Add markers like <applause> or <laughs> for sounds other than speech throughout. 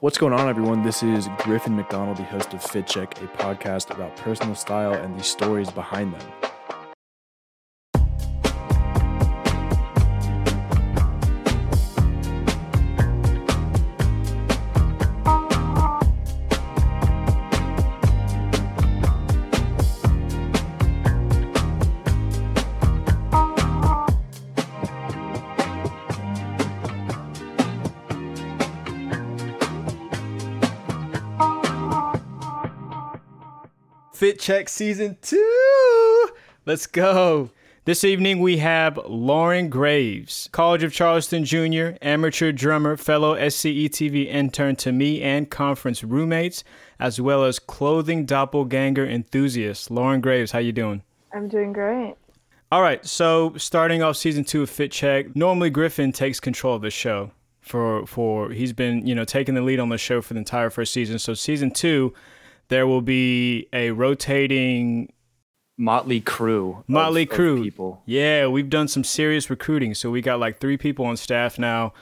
What's going on, everyone? This is Griffin McDonald, the host of Fit Check, a podcast about personal style and the stories behind them. Check Season 2. Let's go. This evening we have Lauren Graves, College of Charleston Jr., amateur drummer, fellow SCE TV intern to me and conference roommates, as well as clothing doppelganger enthusiast. Lauren Graves, how you doing? I'm doing great. All right, so starting off season two of Fit Check, normally Griffin takes control of the show. For for he's been you know taking the lead on the show for the entire first season. So season two, there will be a rotating Motley crew. Motley of crew. people. Yeah, we've done some serious recruiting. So we got like three people on staff now,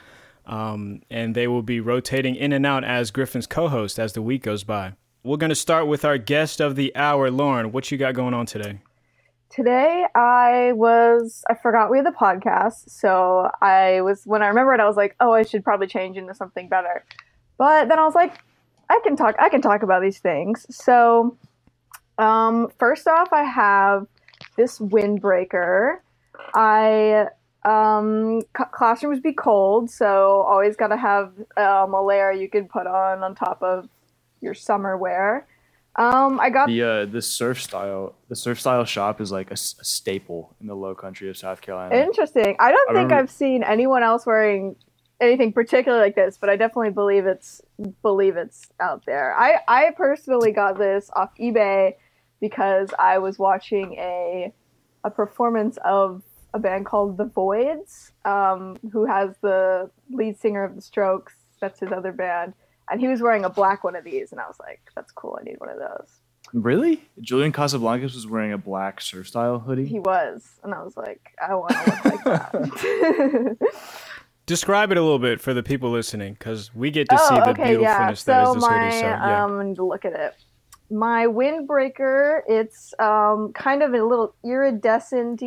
um, and they will be rotating in and out as Griffin's co-host as the week goes by. We're gonna start with our guest of the hour, Lauren. What you got going on today? Today I was I forgot we had the podcast, so I was when I remembered I was like, oh, I should probably change into something better. But then I was like, I can talk I can talk about these things. So um, first off, I have this windbreaker. I um, c- classrooms be cold, so always got to have um, a layer you can put on on top of your summer wear. Um, I got The uh, the surf style the surf style shop is like a staple in the low country of South Carolina. Interesting. I don't I think remember- I've seen anyone else wearing anything particular like this, but I definitely believe it's believe it's out there. I I personally got this off eBay because I was watching a a performance of a band called The Voidz, um, who has the lead singer of The Strokes. That's his other band, and he was wearing a black one of these, and I was like, "That's cool. I need one of those." Really? Julian Casablancas was wearing a black surf style hoodie. He was, and I was like, "I want to look like that." <laughs> <laughs> Describe it a little bit for the people listening, because we get to Oh, see the beautifulness that is So this my, hoodie. So yeah, um, look at it. My windbreaker, it's um, kind of a little iridescent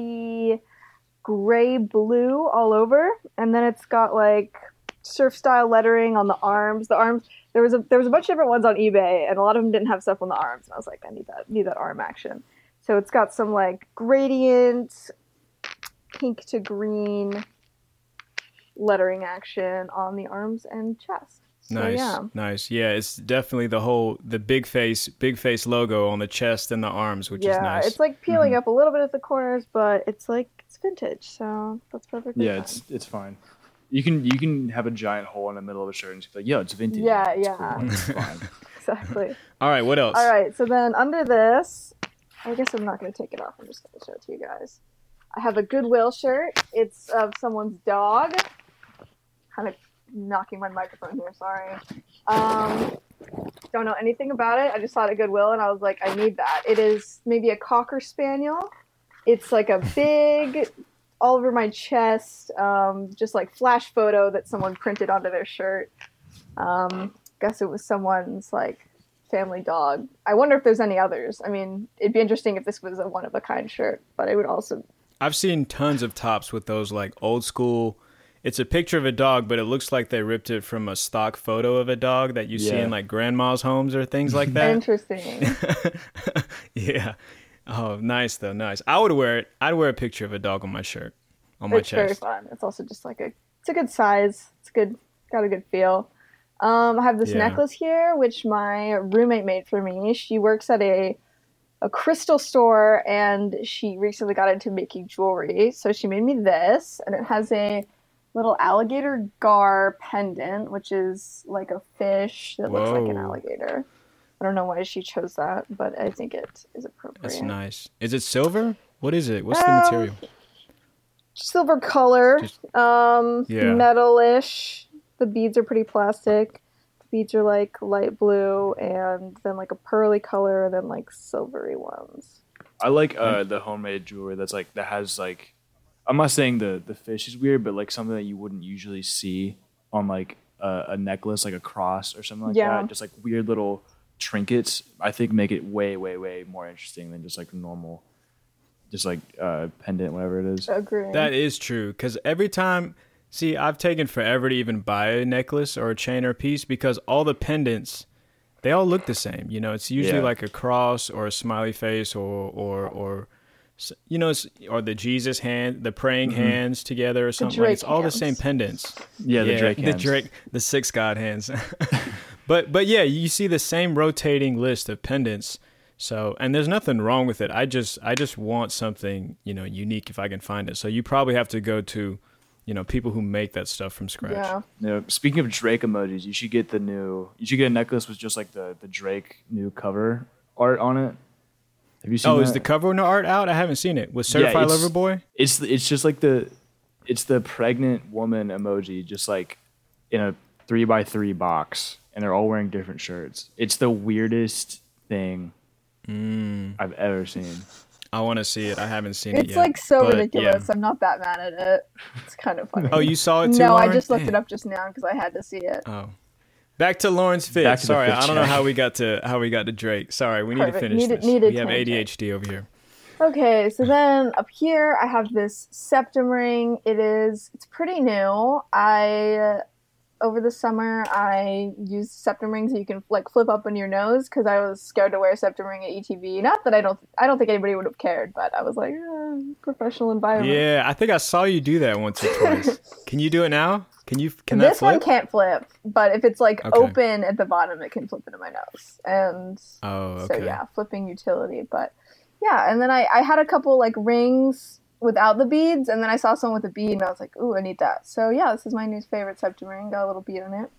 gray blue all over, and then it's got like surf style lettering on the arms. The arms there was a there was a bunch of different ones on eBay, and a lot of them didn't have stuff on the arms. And I was like, I need that need that arm action. So it's got some like gradient, pink to green lettering action on the arms and chest. So, nice, yeah. nice. Yeah, it's definitely the whole the big face, big face logo on the chest and the arms, which yeah, is nice. Yeah it's like peeling Mhm. up a little bit at the corners, but it's like it's vintage, so that's perfect. yeah, fine. it's it's fine. You can you can have a giant hole in the middle of a shirt and just be like, yo, it's vintage. Yeah, It's yeah. cool. It's <laughs> fine. exactly. <laughs> All right, what else? All right, so then under this, I guess I'm not going to take it off. I'm just going to show it to you guys. I have a Goodwill shirt. It's of someone's dog. Kind of knocking my microphone here. Sorry. Um, don't know anything about it. I just saw it at Goodwill and I was like, I need that. It is maybe a cocker spaniel. It's like a big, all over my chest, um, just like flash photo that someone printed onto their shirt. Um, guess it was someone's like family dog. I wonder if there's any others. I mean, it'd be interesting if this was a one of a kind shirt, but it would also I've seen tons of tops with those like old school. It's a picture of a dog, but it looks like they ripped it from a stock photo of a dog that you see in like grandma's homes or things like <laughs> that. interesting. <laughs> yeah. Oh, nice though, nice. I would wear it. I'd wear a picture of a dog on my shirt, on my it's very fun. It's also just like a it's a good size. It's good got a good feel. Um, I have this Yeah. necklace here, which my roommate made for me. She works at a a crystal store and she recently got into making jewelry. So she made me this and it has a little alligator gar pendant, which is like a fish that looks like an alligator. I don't know why she chose that, but I think it is appropriate. That's nice. Is it silver? What is it? What's the Um, material? silver color, Just- um, Yeah. metalish. The beads are pretty plastic. The beads are like light blue, and then like a pearly color, and then like silvery ones. I like uh, the homemade jewelry that's like that has like I'm not saying the the fish is weird, but like something that you wouldn't usually see on like a, a necklace, like a cross or something like Yeah. that. Just like weird little trinkets. I think make it way, way, way more interesting than just like normal, just like uh, pendant, whatever it is. Agree. That is true because every time, see, I've taken forever to even buy a necklace or a chain or a piece because all the pendants, they all look the same. You know, it's usually Yeah. like a cross or a smiley face or or or s- you know, it's, or the Jesus hand, the praying mm-hmm. hands together or something. like, Drake it's all the same pendants. Yeah, the Drake hands. the. Drake, the six God hands. <laughs> <laughs> but but yeah, you see the same rotating list of pendants. So and there's nothing wrong with it. I just I just want something you know unique if I can find it. So you probably have to go to, you know, people who make that stuff from scratch. yeah. You know, speaking of Drake emojis, you should get the new. You should get a necklace with just like the the Drake new cover art on it. Have you seen? Oh, is the cover no art out? I haven't seen it. With Certified it's- Lover Boy. It's it's just like the, it's the pregnant woman emoji, just like in a three by three box, and they're all wearing different shirts. It's the weirdest thing Mm. I've ever seen. I want to see it. I haven't seen it It's like so but, yeah. ridiculous. I'm not that mad at it. It's kind of funny. Oh, you saw it too? no, I just looked Damn. it up just now because I had to see it. Oh. Back to Lauren's Fitz. Back to Sorry, Fitz I don't know how we got to how we got to Drake. Sorry, we need to finish Needed- this. needed we have tangent. ADHD over here. Okay, so then up here I have this septum ring. It is it's pretty new. I over the summer I used septum rings that you can like flip up on your nose because I was scared to wear a septum ring at ETV. Not that I don't I don't think anybody would have cared, but I was like eh, professional environment. Yeah, I think I saw you do that once or twice. <laughs> Can you do it now? Can you? Can that this one can't flip, but if it's like Okay. open at the bottom, it can flip into my nose. And Oh, okay. So yeah, flipping utility. But yeah, and then I, I had a couple like rings without the beads, and then I saw someone with a bead, and I was like, ooh, I need that. So yeah, this is my new favorite septum ring. Got a little bead on it.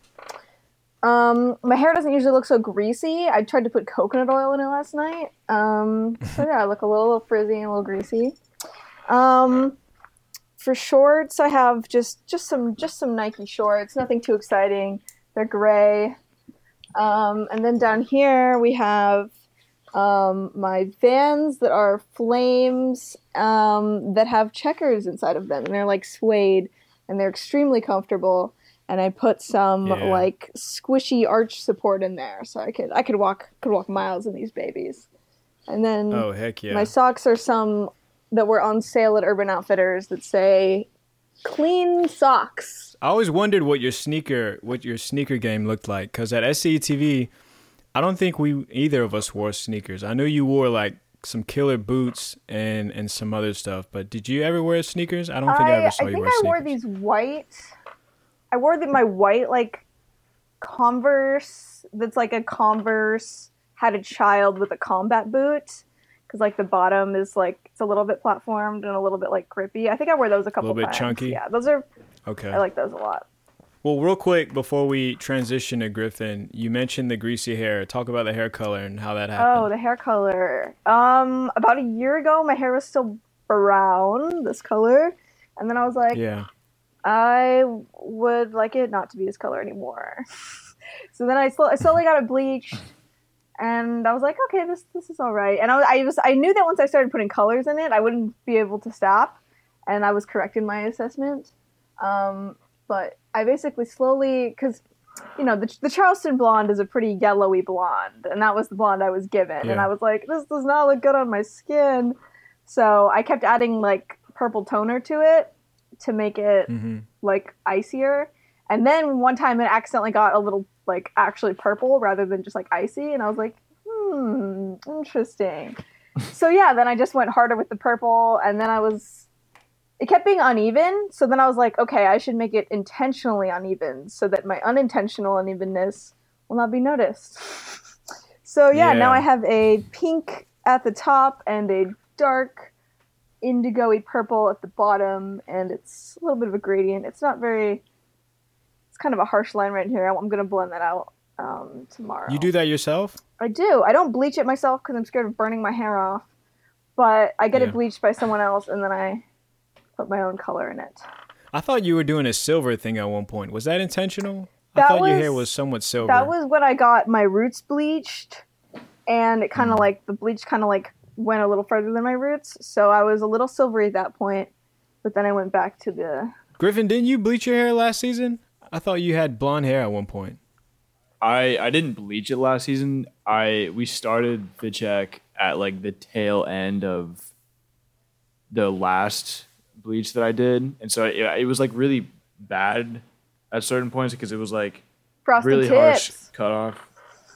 Um, my hair doesn't usually look so greasy. I tried to put coconut oil in it last night. Um, <laughs> so yeah, I look a little, little frizzy and a little greasy. Um, for shorts, I have just just some just some Nike shorts. Nothing too exciting. They're gray. Um, and then down here we have um, my Vans that are flames um, that have checkers inside of them, and they're like suede, and they're extremely comfortable. And I put some Yeah. like squishy arch support in there, so I could I could walk could walk miles in these babies. And then Oh heck yeah! my socks are some that were on sale at Urban Outfitters that say "clean socks." I always wondered what your sneaker what your sneaker game looked like because at SCETV, I don't think we either of us wore sneakers. I know you wore like some killer boots and and some other stuff, but did you ever wear sneakers? I don't think I, I, ever saw I you think wear I sneakers. wore these white. I wore the, my white like Converse. That's like a Converse had a child with a combat boot because like the bottom is like it's a little bit platformed and a little bit like grippy. I think I wore those a couple A Little bit times. chunky? Yeah, those are. Okay. I like those a lot. Well, real quick before we transition to Griffin, you mentioned the greasy hair. Talk about the hair color and how that happened. Oh, the hair color. Um, about a year ago, my hair was still brown, this color, and then I was like, yeah. I would like it not to be this color anymore. <laughs> so then I, sl- I slowly got it bleached, and I was like, okay, this this is all right. And I, was- I was I knew that once I started putting colors in it, I wouldn't be able to stop, and I was correct in my assessment. Um, but I basically slowly because. You know, the, the Charleston blonde is a pretty yellowy blonde, and that was the blonde I was given. And I was like, this does not look good on my skin. So I kept adding like purple toner to it to make it hmm like icier. And then one time it accidentally got a little like actually purple rather than just like icy, and I was like, hmm, interesting. <laughs> so yeah, then I just went harder with the purple, and then I was. It kept being uneven, so then I was like, okay, I should make it intentionally uneven so that my unintentional unevenness will not be noticed. <laughs> So yeah, now I have a pink at the top and a dark indigo-y purple at the bottom, and it's a little bit of a gradient. It's not very. It's kind of a harsh line right here. I'm gonna blend that out um, tomorrow. You do that yourself? I do. I don't bleach it myself because I'm scared of burning my hair off, but I get Yeah. it bleached by someone else, and then I put my own color in it. I thought you were doing a silver thing at one point. Was that intentional? I That thought your hair was somewhat silver. That was when I got my roots bleached, and it kind of mm. like the bleach kind of like went a little further than my roots, so I was a little silvery at that point. But then I went back to the Griffin, didn't you bleach your hair last season? I thought you had blonde hair at one point. I I didn't bleach it last season. I we started the check at like the tail end of the last bleach that I did, and so it, it was like really bad at certain points because it was like Frosted really tips. harsh cut off.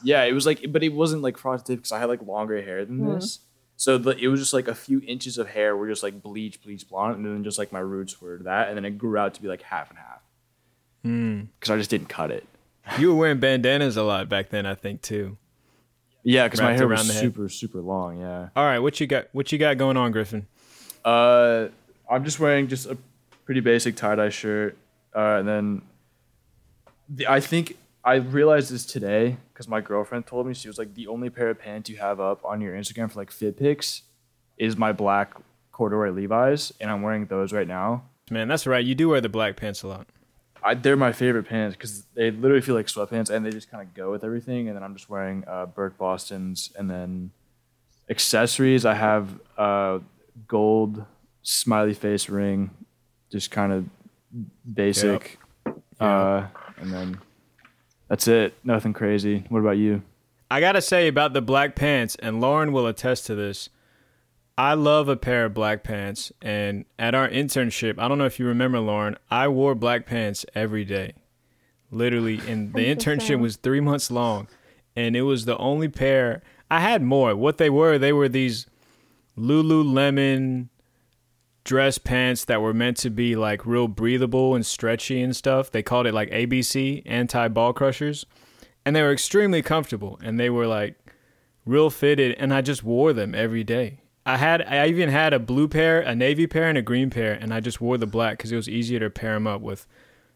Yeah, it was like, but it wasn't like frosted because I had like longer hair than Hmm. this. So the, it was just like a few inches of hair were just like bleach, bleach, blonde, and then just like my roots were that, and then it grew out to be like half and half Hmm. because I just didn't cut it. You were wearing bandanas a lot back then, I think too. Yeah, because my hair was super, super long. Yeah. All right, what you got? What you got going on, Griffin? Uh, I'm just wearing just a pretty basic tie dye shirt, uh, and then the, I think I realized this today because my girlfriend told me she was like the only pair of pants you have up on your Instagram for like fit pics is my black corduroy Levi's, and I'm wearing those right now. Man, that's right. You do wear the black pants a lot. I, they're my favorite pants because they literally feel like sweatpants and they just kind of go with everything. And then I'm just wearing uh, Burke Boston's and then accessories. I have uh, gold smiley face ring, just kind of basic. Uh, and then that's it. Nothing crazy. What about you? I gotta say about the black pants, and Lauren will attest to this. I love a pair of black pants, and at our internship, I don't know if you remember, Lauren, I wore black pants every day, literally. And <laughs> the internship was three months long, and it was the only pair. I had more. What they were, they were these Lululemon dress pants that were meant to be like real breathable and stretchy and stuff. They called it like ABC, anti ball crushers. And they were extremely comfortable and they were like real fitted and I just wore them every day. I had I even had a blue pair, a navy pair and a green pair and I just wore the black cuz it was easier to pair them up with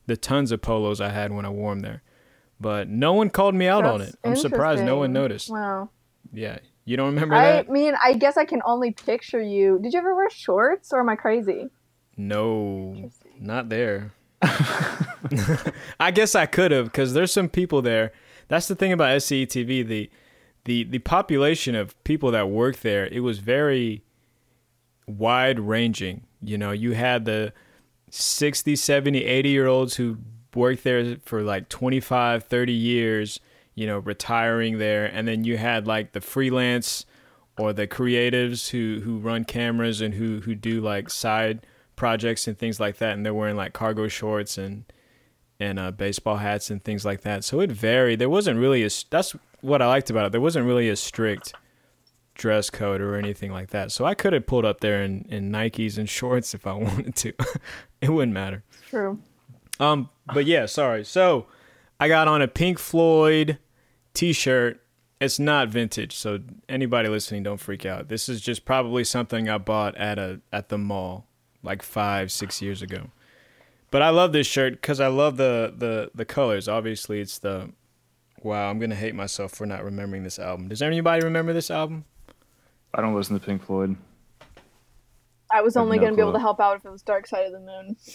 the tons of polos I had when I wore them there. But no one called me out on it. I'm surprised no one noticed. Wow. Yeah. You don't remember I that? mean, I guess I can only picture you. Did you ever wear shorts, or am I crazy? No, not there. <laughs> <laughs> I guess I could have because there's some people there. That's the thing about SCETV. The the the population of people that work there. It was very wide ranging. You know, you had the 60, 70, 80 year olds who worked there for like 25, 30 years, you know, retiring there. And then you had like the freelance or the creatives who, who run cameras and who, who do like side projects and things like that. And they're wearing like cargo shorts and, and uh, baseball hats and things like that. So it varied. There wasn't really a, that's what I liked about it. There wasn't really a strict dress code or anything like that. So I could have pulled up there in, in Nikes and <laughs> shorts if I wanted to. <laughs> it wouldn't matter. True. Um, but yeah, sorry. So I got on a Pink Floyd t-shirt. It's not vintage, so anybody listening, don't freak out. This is just probably something I bought at a at the mall like five, six years ago. But I love this shirt because I love the the the colors. Obviously, it's the wow. I'm gonna hate myself for not remembering this album. Does anybody remember this album? I don't listen to Pink Floyd. I was I only no going to be able to help out if it was Dark Side of the Moon. <laughs>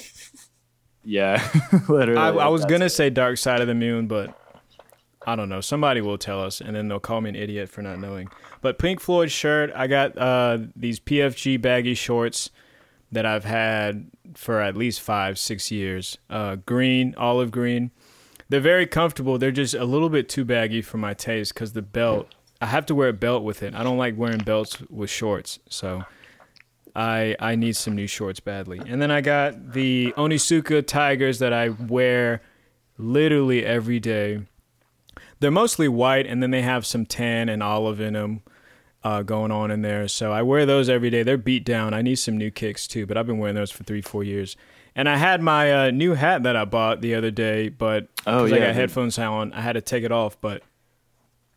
Yeah, <laughs> literally. I, I was gonna it. say Dark Side of the Moon, but I don't know. Somebody will tell us, and then they'll call me an idiot for not knowing. But Pink Floyd shirt. I got uh, these PFG baggy shorts that I've had for at least five, six years. Uh, green, olive green. They're very comfortable. They're just a little bit too baggy for my taste because the belt. I have to wear a belt with it. I don't like wearing belts with shorts, so. I I need some new shorts badly. And then I got the Onitsuka Tigers that I wear literally every day. They're mostly white, and then they have some tan and olive in them uh, going on in there. So I wear those every day. They're beat down. I need some new kicks too, but I've been wearing those for three, four years. And I had my uh, new hat that I bought the other day, but Oh, 'cause I got dude. headphones on, I had to take it off. But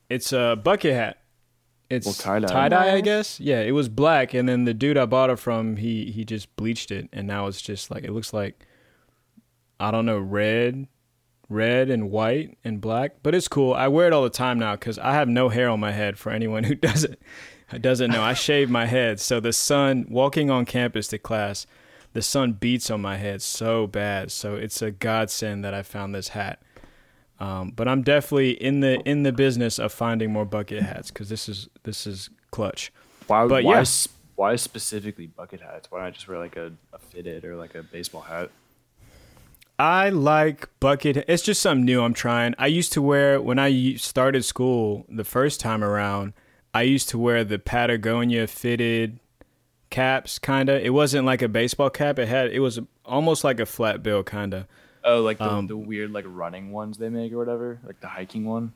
it's a bucket hat. It's Well, tie-dye. I guess. Yeah, it was black, and then the dude I bought it from, he he just bleached it, and now it's just like it looks like I don't know, red, red and white and black. But it's cool. I wear it all the time now because I have no hair on my head. For anyone <laughs> who doesn't doesn't know, I shave my head, so the sun walking on campus to class, the sun beats on my head so bad. So it's a godsend that I found this hat. Um, but I'm definitely in the in the business of finding more bucket hats because this is this is clutch. Why? But why, yeah. why specifically bucket hats? Why not just wear like a, a fitted or like a baseball hat? I like bucket. It's just something new I'm trying. I used to wear when I started school the first time around. I used to wear the Patagonia fitted caps, kinda. It wasn't like a baseball cap. It had it was almost like a flat bill, kinda. Oh, like the, Um, the weird like running ones they make or whatever, like the hiking one.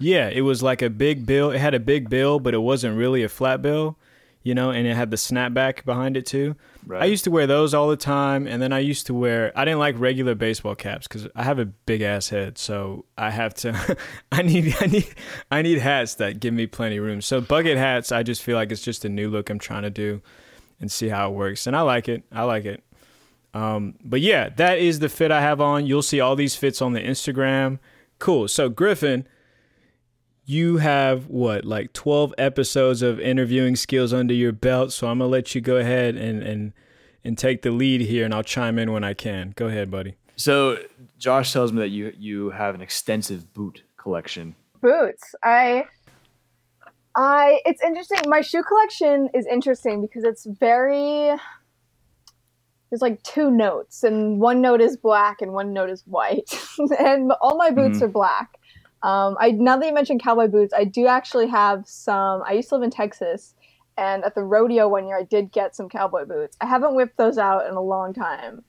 Yeah, it was like a big bill. It had a big bill, but it wasn't really a flat bill, you know, and it had the snapback behind it too. Right. I used to wear those all the time, and then I used to wear. I didn't like regular baseball caps because I have a big ass head, so I have to. <laughs> I need, I need, I need hats that give me plenty of room. So bucket hats, I just feel like it's just a new look I'm trying to do, and see how it works, and I like it. I like it. Um, but yeah, that is the fit I have on. You'll see all these fits on the Instagram. Cool. So Griffin, you have what like 12 episodes of interviewing skills under your belt so i'm gonna let you go ahead and and and take the lead here and i'll chime in when i can go ahead buddy So Josh tells me that you you have an extensive boot collection. boots. I I it's interesting. My shoe collection is interesting because it's very there's like two notes and one note is black and one note is white. <laughs> and all my boots Mhm. are black. Um I now that you mentioned cowboy boots, I do actually have some I used to live in Texas and at the rodeo one year I did get some cowboy boots. I haven't whipped those out in a long time.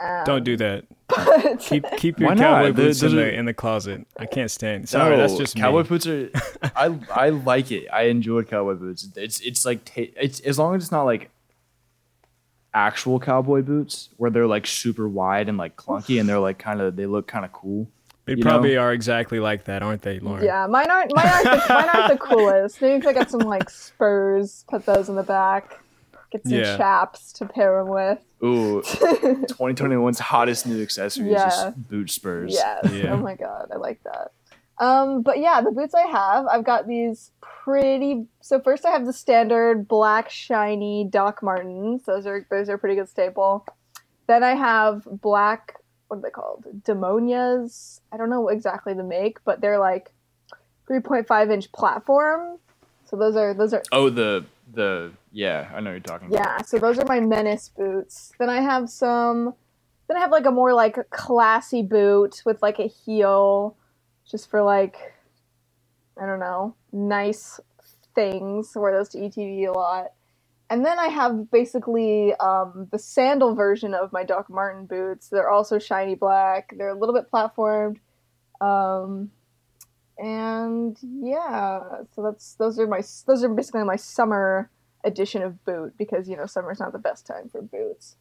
Um, don't do that but keep <laughs> keep your Why not? cowboy Those- boots in the in the closet i can't stand sorry No, that's just cowboy me. boots are. <laughs> I I like it. I enjoy cowboy boots. It's it's like ta- it's as long as it's not like actual cowboy boots where they're like super wide and like clunky and they're like kind of they look kind of cool. They probably know? are exactly like that aren't they lauren Yeah, mine aren't mine aren't the, mine aren't the <laughs> coolest. Maybe if I got some like spurs, put those in the back. Get some Yeah. chaps to pair them with. Ooh, <laughs> 2021's hottest new accessory is Yeah. just boot spurs. Yes. Yeah. <laughs> Oh my god, I like that. Um, but yeah, the boots I have, I've got these pretty. So first, I have the standard black shiny Doc Martens. Those are those are a pretty good staple. Then I have black. What are they called? Demonias. I don't know exactly the make, but they're like 3.5 inch platform. So those are those are Oh, the the yeah, I know you're talking about. yeah, so those are my menace boots. Then I have some then I have like a more like classy boot with like a heel just for like I don't know, nice things. I wear those to ETV a lot. And then I have basically um, the sandal version of my Doc Marten boots. They're also shiny black. They're a little bit platformed. Um, and yeah, so that's those are my those are basically my summer edition of boot because you know summer's not the best time for boots.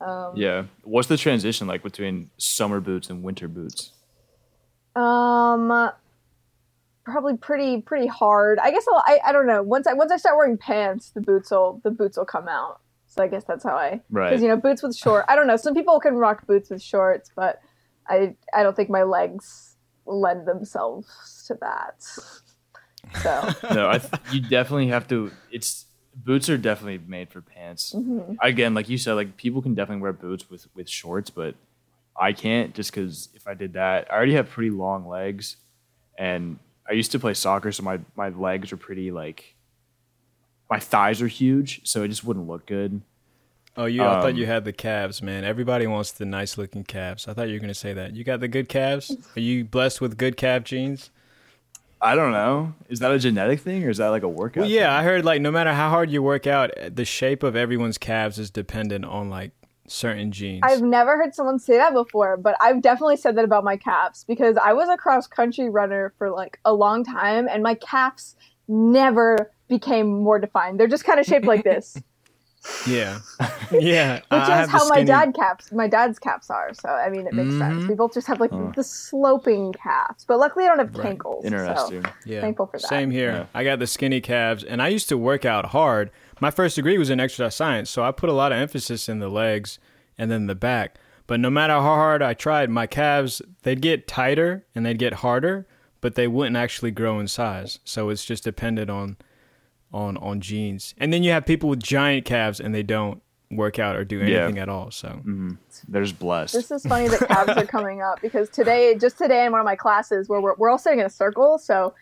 Um, Yeah. What's the transition like between summer boots and winter boots? Um, probably pretty pretty hard. I guess I'll, I I don't know. Once I once I start wearing pants, the boots will the boots will come out. So I guess that's how I Right. because you know boots with short. I don't know. Some people can rock boots with shorts, but I I don't think my legs lend themselves to that. So <laughs> no, I th- you definitely have to. It's boots are definitely made for pants. mhm. Again, like you said, like people can definitely wear boots with with shorts, but I can't just because if I did that, I already have pretty long legs, and I used to play soccer, so my my legs are pretty like my thighs are huge, so it just wouldn't look good. oh you i thought Um, you had the calves man everybody wants the nice looking calves i thought you were going to say that you got the good calves are you blessed with good calf genes I don't know. Is that a genetic thing or is that like a workout? Well, yeah, thing? I heard like no matter how hard you work out, the shape of everyone's calves is dependent on like certain genes. I've never heard someone say that before, but I've definitely said that about my calves because I was a cross country runner for like a long time and my calves never became more defined. They're just kind of shaped like this, <laughs> yeah, <laughs> <laughs> yeah. which I is the how my dad caps, my dad's caps are. So I mean, it makes sense. Mhm. We both just have like Huh. the sloping calves, but luckily I don't have Right. cankles. So. Interesting. Yeah, thankful for that. Same here. Yeah. I got the skinny calves, and I used to work out hard. My first degree was in exercise science, so I put a lot of emphasis in the legs and then the back. But no matter how hard I tried, my calves they'd get tighter and they'd get harder, but they wouldn't actually grow in size. So it's just dependent on on on genes. And then you have people with giant calves and they don't work out or do Yeah. anything at all. So hmm They're just blessed. This is funny that calves are coming up because today, just today in one of my classes where we're, we're all sitting in a circle, so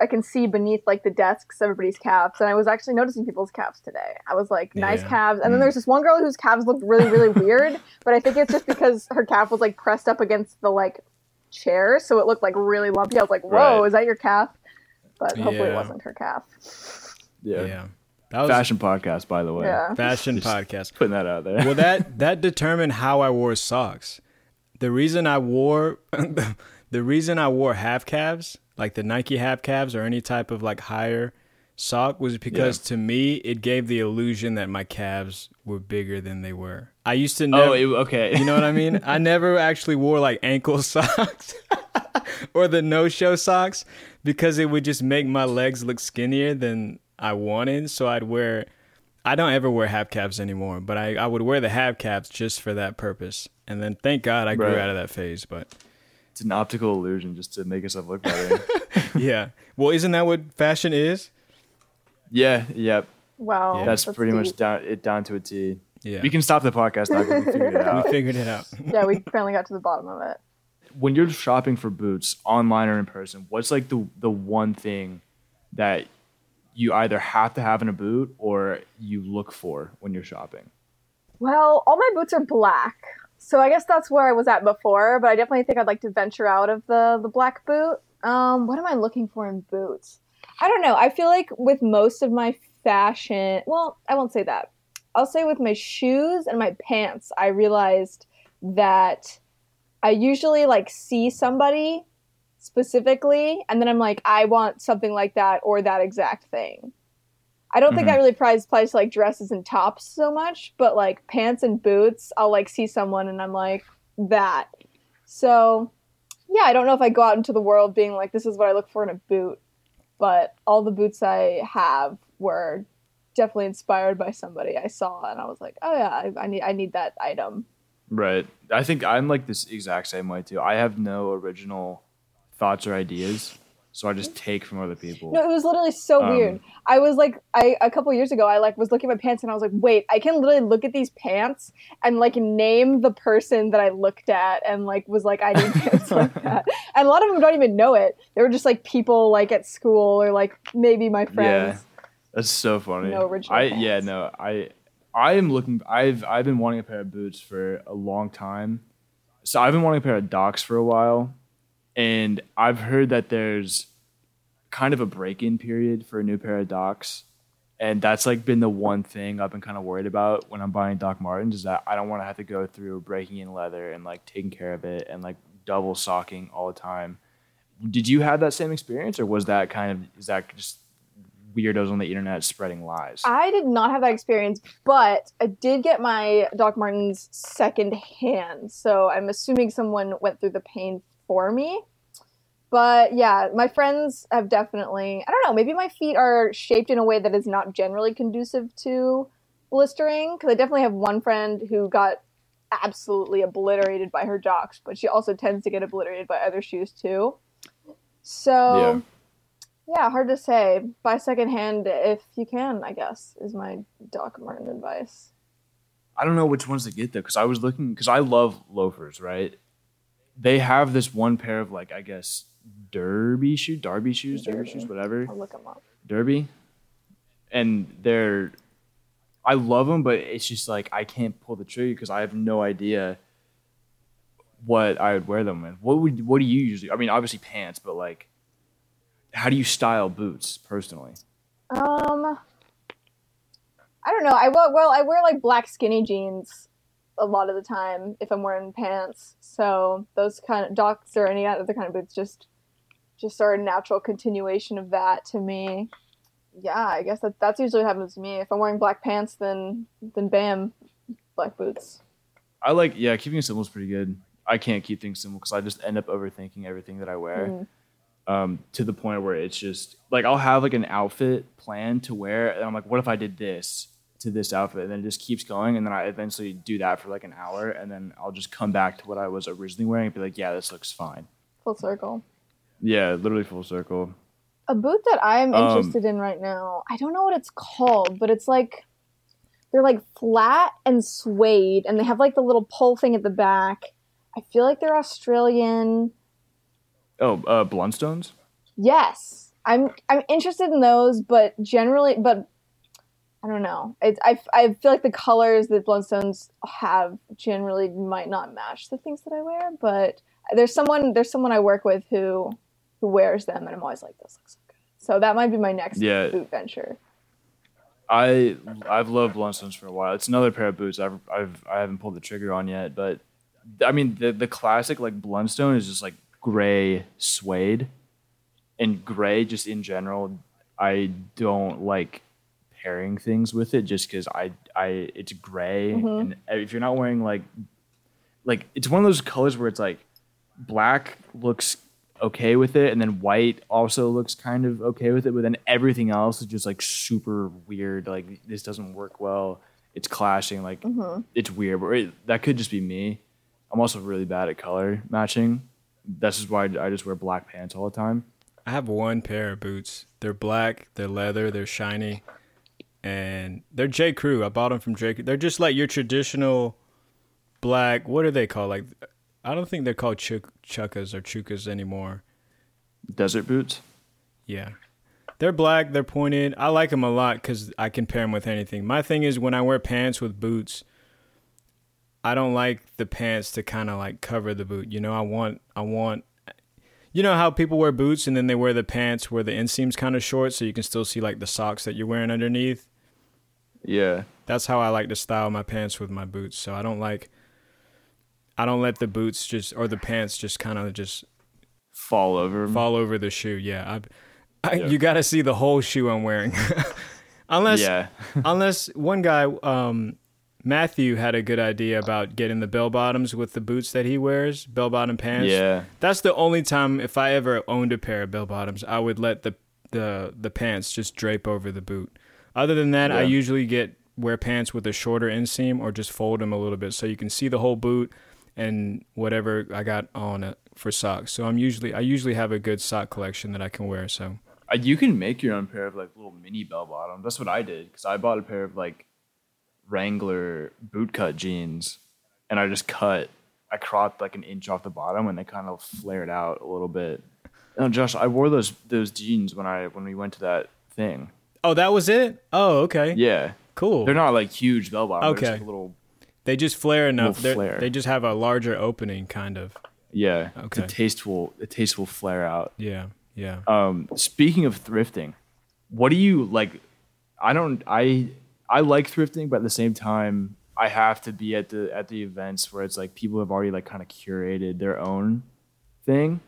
I can see beneath like the desks everybody's calves, and I was actually noticing people's calves today. I was like, nice Yeah. calves, and then Mm. there's this one girl whose calves looked really really <laughs> weird, but I think it's just because her calf was like pressed up against the like chair, so it looked like really lumpy. I was like, whoa, Right. is that your calf? But hopefully it wasn't her calf. Yeah. Yeah. That was Fashion podcast, by the way. Yeah. fashion Just- podcast. Putting that out there. well that that determined how I wore socks. The reason I wore <laughs> the, reason I wore half calves, like the Nike half calves or any type of like higher sock was because to me it gave the illusion that my calves were bigger than they were. I used to never oh, it, okay. you know what I mean? <laughs> I never actually wore like ankle <laughs> socks or the no-show socks because it would just make my legs look skinnier than I wanted. So I'd wear. I don't ever wear half calves anymore, but I, I would wear the half calves just for that purpose. And then thank God I grew Right. out of that phase. But it's an optical illusion just to make yourself look better. <laughs> yeah, well, isn't that what fashion is? yeah, Yep. Wow, That's, pretty much down it down to a T. Yeah, We can stop the podcast now 'cause we figured it <laughs> out. we figured it out. <laughs> yeah, we finally got to the bottom of it. when you're shopping for boots online or in person, what's like the the one thing that you either have to have in a boot or you look for when you're shopping? Well, all my boots are black. So I guess that's where I was at before, but I definitely think I'd like to venture out of the the black boot. Um, what am I looking for in boots? I don't know. I feel like with most of my fashion, well, I won't say that. I'll say with my shoes and my pants, I realized that I usually like see somebody specifically and then I'm like I want something like that or that exact thing. I don't think Mhm. that really applies, applies to like dresses and tops so much, but like pants and boots, I'll like see someone and I'm like that. So, yeah, I don't know if I go out into the world being like this is what I look for in a boot, but all the boots I have were definitely inspired by somebody I saw and I was like, "Oh yeah, I, I need I need that item." Right. I think I'm like this exact same way too. I have no original thoughts or ideas, so I just take from other people. No, it was literally so Um, weird. I was like, I a couple years ago, I like was looking at my pants and I was like, wait, I can literally look at these pants and like name the person that I looked at and like was like, I need pants <laughs> like that. And a lot of them don't even know it. They were just like people like at school or like maybe my friends. Yeah, that's so funny. No original I yeah no I I am looking. I've I've been wanting a pair of boots for a long time. So I've been wanting a pair of Docs for a while, and I've heard that there's kind of a break-in period for a new pair of Docs, and that's like been the one thing I've been kind of worried about when I'm buying Doc Martens is that I don't want to have to go through breaking in leather and like taking care of it and like double socking all the time. Did you have that same experience, or was that kind of is that just weirdos on the internet spreading lies? I did not have that experience, but I did get my Doc Martens second hand. So I'm assuming someone went through the pain for me. But yeah, my friends have definitely, I don't know, maybe my feet are shaped in a way that is not generally conducive to blistering. Because I definitely have one friend who got absolutely obliterated by her Docs, but she also tends to get obliterated by other shoes too. So. Yeah, hard to say. Buy secondhand if you can, I guess, is my Doc Marten advice. I don't know which ones to get though, because I was looking because I love loafers, right? They have this one pair of like I guess derby shoe, derby shoes, derby, Derby. shoes, whatever, I'll look them up. derby, and they're I love them, but it's just like I can't pull the trigger because I have no idea what I would wear them with. What would what do you usually? I mean, obviously pants, but like, how do you style boots personally? Um, I don't know. I well, well, I wear like black skinny jeans a lot of the time if I'm wearing pants. So those kind of docs or any other kind of boots just just are a natural continuation of that to me. Yeah, I guess that that's usually what happens to me. If I'm wearing black pants, then then bam, black boots. I like yeah, keeping it simple is pretty good. I can't keep things simple because I just end up overthinking everything that I wear. Mm. um, to the point where it's just like I'll have like an outfit planned to wear, and I'm like, what if I did this to this outfit, and then it just keeps going, and then I eventually do that for like an hour, and then I'll just come back to what I was originally wearing and be like, yeah, this looks fine. Full circle. Yeah, literally full circle. A boot that I'm Um, interested in right now, I don't know what it's called, but it's like they're like flat and suede, and they have like the little pull thing at the back. I feel like they're Australian. Oh, uh, Blundstones. Yes, I'm I'm interested in those, but generally, but I don't know. It's I I feel like the colors that Blundstones have generally might not match the things that I wear. But there's someone there's someone I work with who who wears them, and I'm always like, this looks so good. So that might be my next Yeah. boot venture. I I've loved Blundstones for a while. It's another pair of boots I've I've I haven't pulled the trigger on yet, but I mean the the classic like Blundstone is just like gray suede, and gray just in general. I don't like pairing things with it just because I I it's gray Mhm. and if you're not wearing like like it's one of those colors where it's like black looks okay with it and then white also looks kind of okay with it but then everything else is just like super weird like this doesn't work well it's clashing like hmm it's weird but it, that could just be me. I'm also really bad at color matching. This is why i just wear black pants all the time. I have one pair of boots. They're black, they're leather, they're shiny, and they're J. Crew. I bought them from J. Crew. They're just like your traditional black. What are they called? Like, I don't think they're called chuk- chuckas or chukas anymore. desert boots Yeah, they're black. They're pointed. I like them a lot because I can pair them with anything. My thing is when I wear pants with boots, I don't like the pants to kind of like cover the boot. You know, I want, I want. You know how people wear boots and then they wear the pants where the inseam's kind of short, so you can still see like the socks that you're wearing underneath. yeah That's how I like to style my pants with my boots. So I don't like. I don't let the boots just or the pants just kind of just fall over fall over the shoe. Yeah, I, I Yeah. you got to see the whole shoe I'm wearing. <laughs> unless yeah <laughs> unless one guy um Matthew had a good idea about getting the bell bottoms with the boots that he wears, bell bottom pants. yeah That's the only time if I ever owned a pair of bell bottoms, I would let the the the pants just drape over the boot. Other than that, I usually get wear pants with a shorter inseam or just fold them a little bit so you can see the whole boot and whatever I got on it for socks. So I'm usually I usually have a good sock collection that I can wear. So Uh, you can make your own pair of like little mini bell bottoms. That's what I did because I bought a pair of like Wrangler bootcut jeans, and I just cut. I cropped like an inch off the bottom, and they kind of flared out a little bit. And Josh, I wore those those jeans when I when we went to that thing. oh, that was it. Oh, okay, Yeah, cool. they're not like huge bell bottoms. Just, Okay. like, a little They just flare enough. Flare. They just have a larger opening, kind of. yeah. Okay. It's a tasteful a tasteful flare out. Yeah, yeah. Um, speaking of thrifting, what do you like? I don't. I I like thrifting, but at the same time, I have to be at the at the events where it's like people have already like kind of curated their own thing.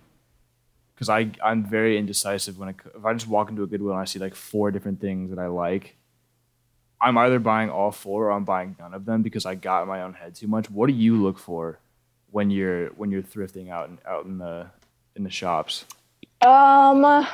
Because I I'm very indecisive when I if I just walk into a Goodwill and I see like four different things that I like. I'm either buying all four or I'm buying none of them because I got in my own head too much. What do you look for when you're when you're thrifting out and out in the in the shops? Um,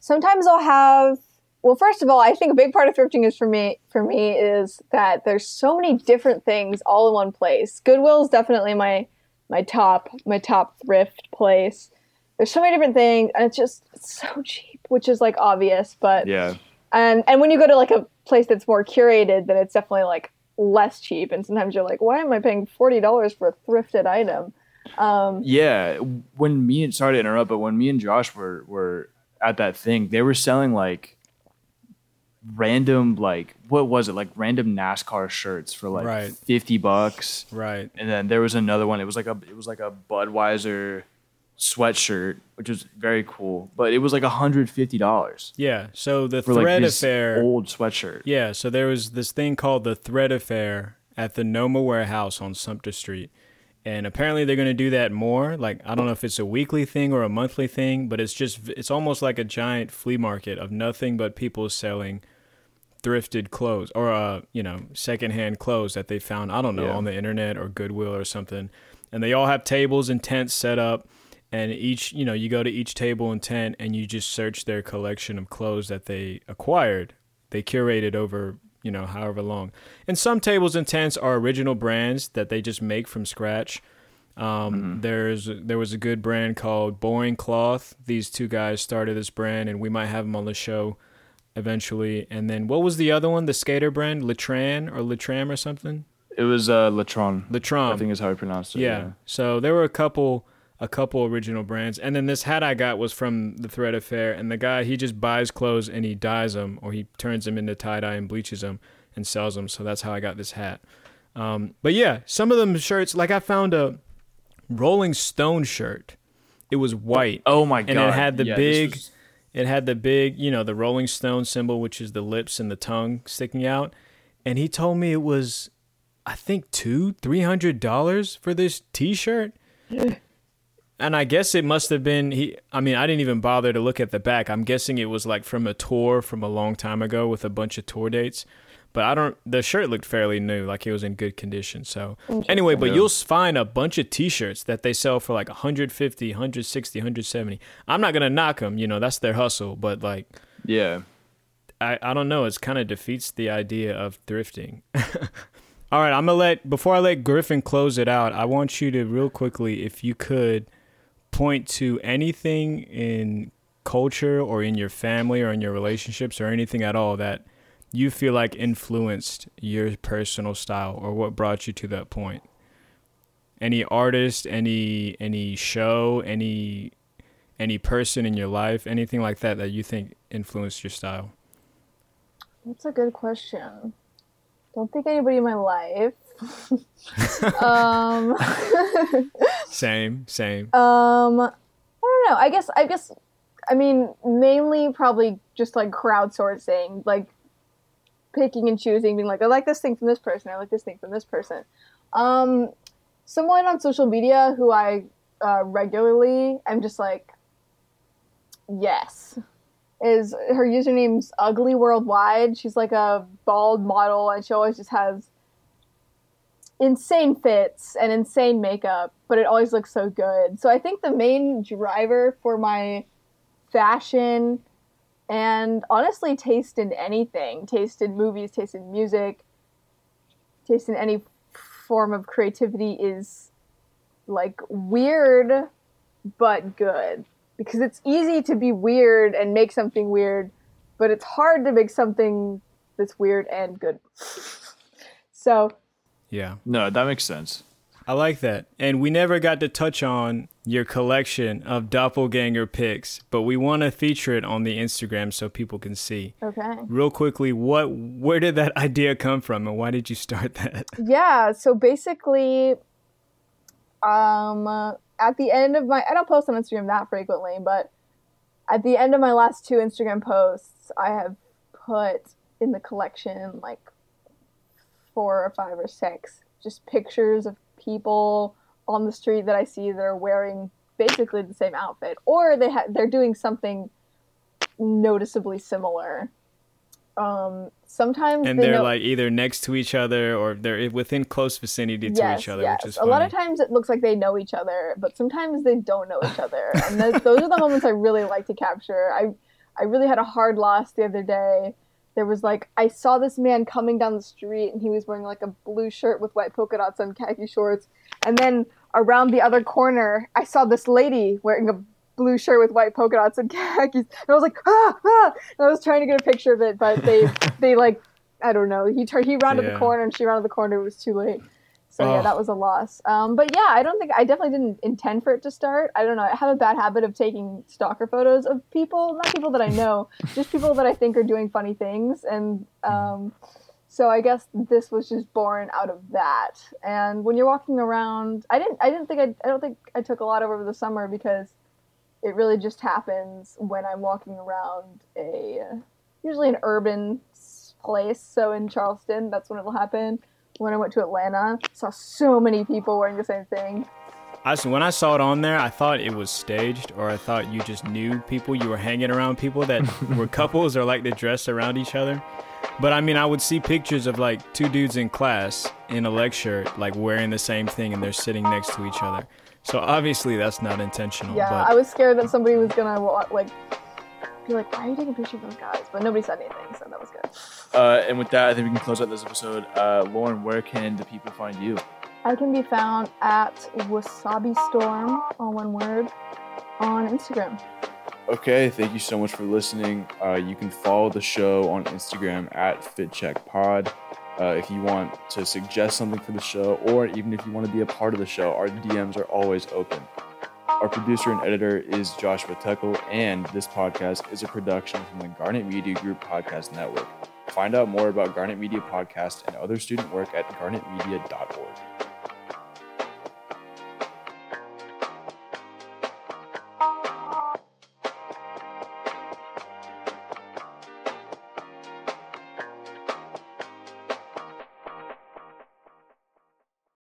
sometimes I'll have. Well, first of all, I think a big part of thrifting is for me. For me, is that there's so many different things all in one place. Goodwill is definitely my my top my top thrift place. There's so many different things, and it's just so cheap, which is like obvious. But Yeah. and and when you go to like a place that's more curated, then it's definitely like less cheap. And sometimes you're like, why am I paying forty dollars for a thrifted item? Um, Yeah, when me and sorry to interrupt, but when me and Josh were were at that thing, they were selling like random like what was it like random NASCAR shirts for like Right. fifty bucks, Right. and then there was another one. It was like a it was like a Budweiser sweatshirt, which was very cool, but it was like hundred fifty dollars Yeah. So the for like thread this affair. old sweatshirt. Yeah. So there was this thing called the thread affair at the Noma warehouse on Sumter Street. And apparently they're going to do that more. Like I don't know if it's a weekly thing or a monthly thing, but it's just it's almost like a giant flea market of nothing but people selling thrifted clothes or uh you know secondhand clothes that they found I don't know Yeah. on the internet or Goodwill or something. And they all have tables and tents set up and each you know you go to each table and tent and you just search their collection of clothes that they acquired they curated over you know however long. And some tables and tents are original brands that they just make from scratch. Um, there's there was a good brand called boring cloth. These two guys started this brand and we might have them on the show eventually. And then what was the other one? The skater brand? Latran or Latram or something? It was uh Latron. I think is how I pronounced it. yeah. So there were a couple a couple original brands, and then this hat I got was from the Thread Affair, and the guy he just buys clothes and he dyes them or he turns them into tie dye and bleaches them and sells them. So that's how I got this hat. Um, but yeah, some of them shirts like I found a Rolling Stone shirt. It was white. Oh my god! And it had the Yeah, big, was- it had the big, you know, the Rolling Stone symbol, which is the lips and the tongue sticking out. And he told me it was, I think two, three hundred dollars for this T-shirt. And I guess it must have been he. I mean, I didn't even bother to look at the back. I'm guessing it was like from a tour from a long time ago with a bunch of tour dates. But I don't. The shirt looked fairly new, like it was in good condition. So anyway, but Yeah. you'll find a bunch of T-shirts that they sell for like 150, 160, 170. I'm not gonna knock them. You know, that's their hustle. But like, yeah. I, I don't know. It's kind of defeats the idea of thrifting. <laughs> All right, I'm gonna let before I let Griffin close it out. I want you to real quickly, if you could, point to anything in culture or in your family or in your relationships or anything at all that you feel like influenced your personal style or what brought you to that point. Any artist, any any show, any any person in your life, anything like that that you think influenced your style. That's a good question. Don't think anybody in my life. Um, <laughs> Same, same. um, I don't know. I guess. I guess. I mean, mainly probably just like crowdsourcing, like picking and choosing, being like, I like this thing from this person. I like this thing from this person. Um, someone on social media who I uh, regularly, I'm just like, yes. Is her username's Ugly Worldwide? She's like a bald model, and she always just has insane fits and insane makeup, but it always looks so good. So I think the main driver for my fashion and honestly taste in anything, taste in movies, taste in music, taste in any form of creativity is like weird but good because it's easy to be weird and make something weird, but it's hard to make something that's weird and good. <laughs> So, Yeah. No, that makes sense. I like that. And we never got to touch on your collection of doppelganger pics, but we want to feature it on the Instagram so people can see. okay. Real quickly, what where did that <laughs> idea come from and why did you start that? Yeah, so basically, um, at the end of my, I don't post on Instagram that frequently, but at the end of my last two Instagram posts, I have put in the collection like four or five or six just pictures of people on the street that I see that are wearing basically the same outfit, or they ha- they're doing something noticeably similar. Um, sometimes And they they're know- like either next to each other or they're within close vicinity to each other, which is a funny. lot of times it looks like they know each other, but sometimes they don't know each other, and th- those are the moments I really like to capture. I, I really had a hard loss the other day. There was like I saw this man coming down the street, and he was wearing like a blue shirt with white polka dots and khaki shorts, and then around the other corner, I saw this lady wearing a blue shirt with white polka dots and <laughs> khakis, and I was like, ah, ah! And I was trying to get a picture of it, but they, <laughs> they like, I don't know. He turned, he rounded Yeah. the corner, and she rounded the corner. It was too late. So yeah, Oh. that was a loss. Um, but yeah, I don't think I definitely didn't intend for it to start. I don't know. I have a bad habit of taking stalker photos of people, not people that I know, <laughs> just people that I think are doing funny things. And um, so I guess this was just born out of that. And when you're walking around, I didn't, I didn't think I, I don't think I took a lot over the summer because it really just happens when I'm walking around a usually an urban place. So in Charleston, that's when it'll happen. When I went to Atlanta, saw so many people wearing the same thing. I s- when I saw it on there, I thought it was staged, or I thought you just knew people. You were hanging around people that <laughs> were couples or like to dress around each other. But I mean, I would see pictures of like two dudes in class in a lecture, like wearing the same thing, and they're sitting next to each other. So obviously, that's not intentional. Yeah, but I was scared that somebody was gonna like be like, "Why are you taking pictures of those guys?" But nobody said anything, so that was good. Uh, and with that, I think we can close out this episode. Uh, Lauren, where can the people find you? I can be found at Wasabi Storm, all one word, on Instagram. Okay, thank you so much for listening. Uh, you can follow the show on Instagram at FitCheckPod. Uh, if you want to suggest something for the show, or even if you want to be a part of the show, our DMs are always open. Our producer and editor is Joshua Tuckle, and this podcast is a production from the Garnet Media Group Podcast Network. Find out more about Garnet Media Podcast and other student work at garnetmedia.org.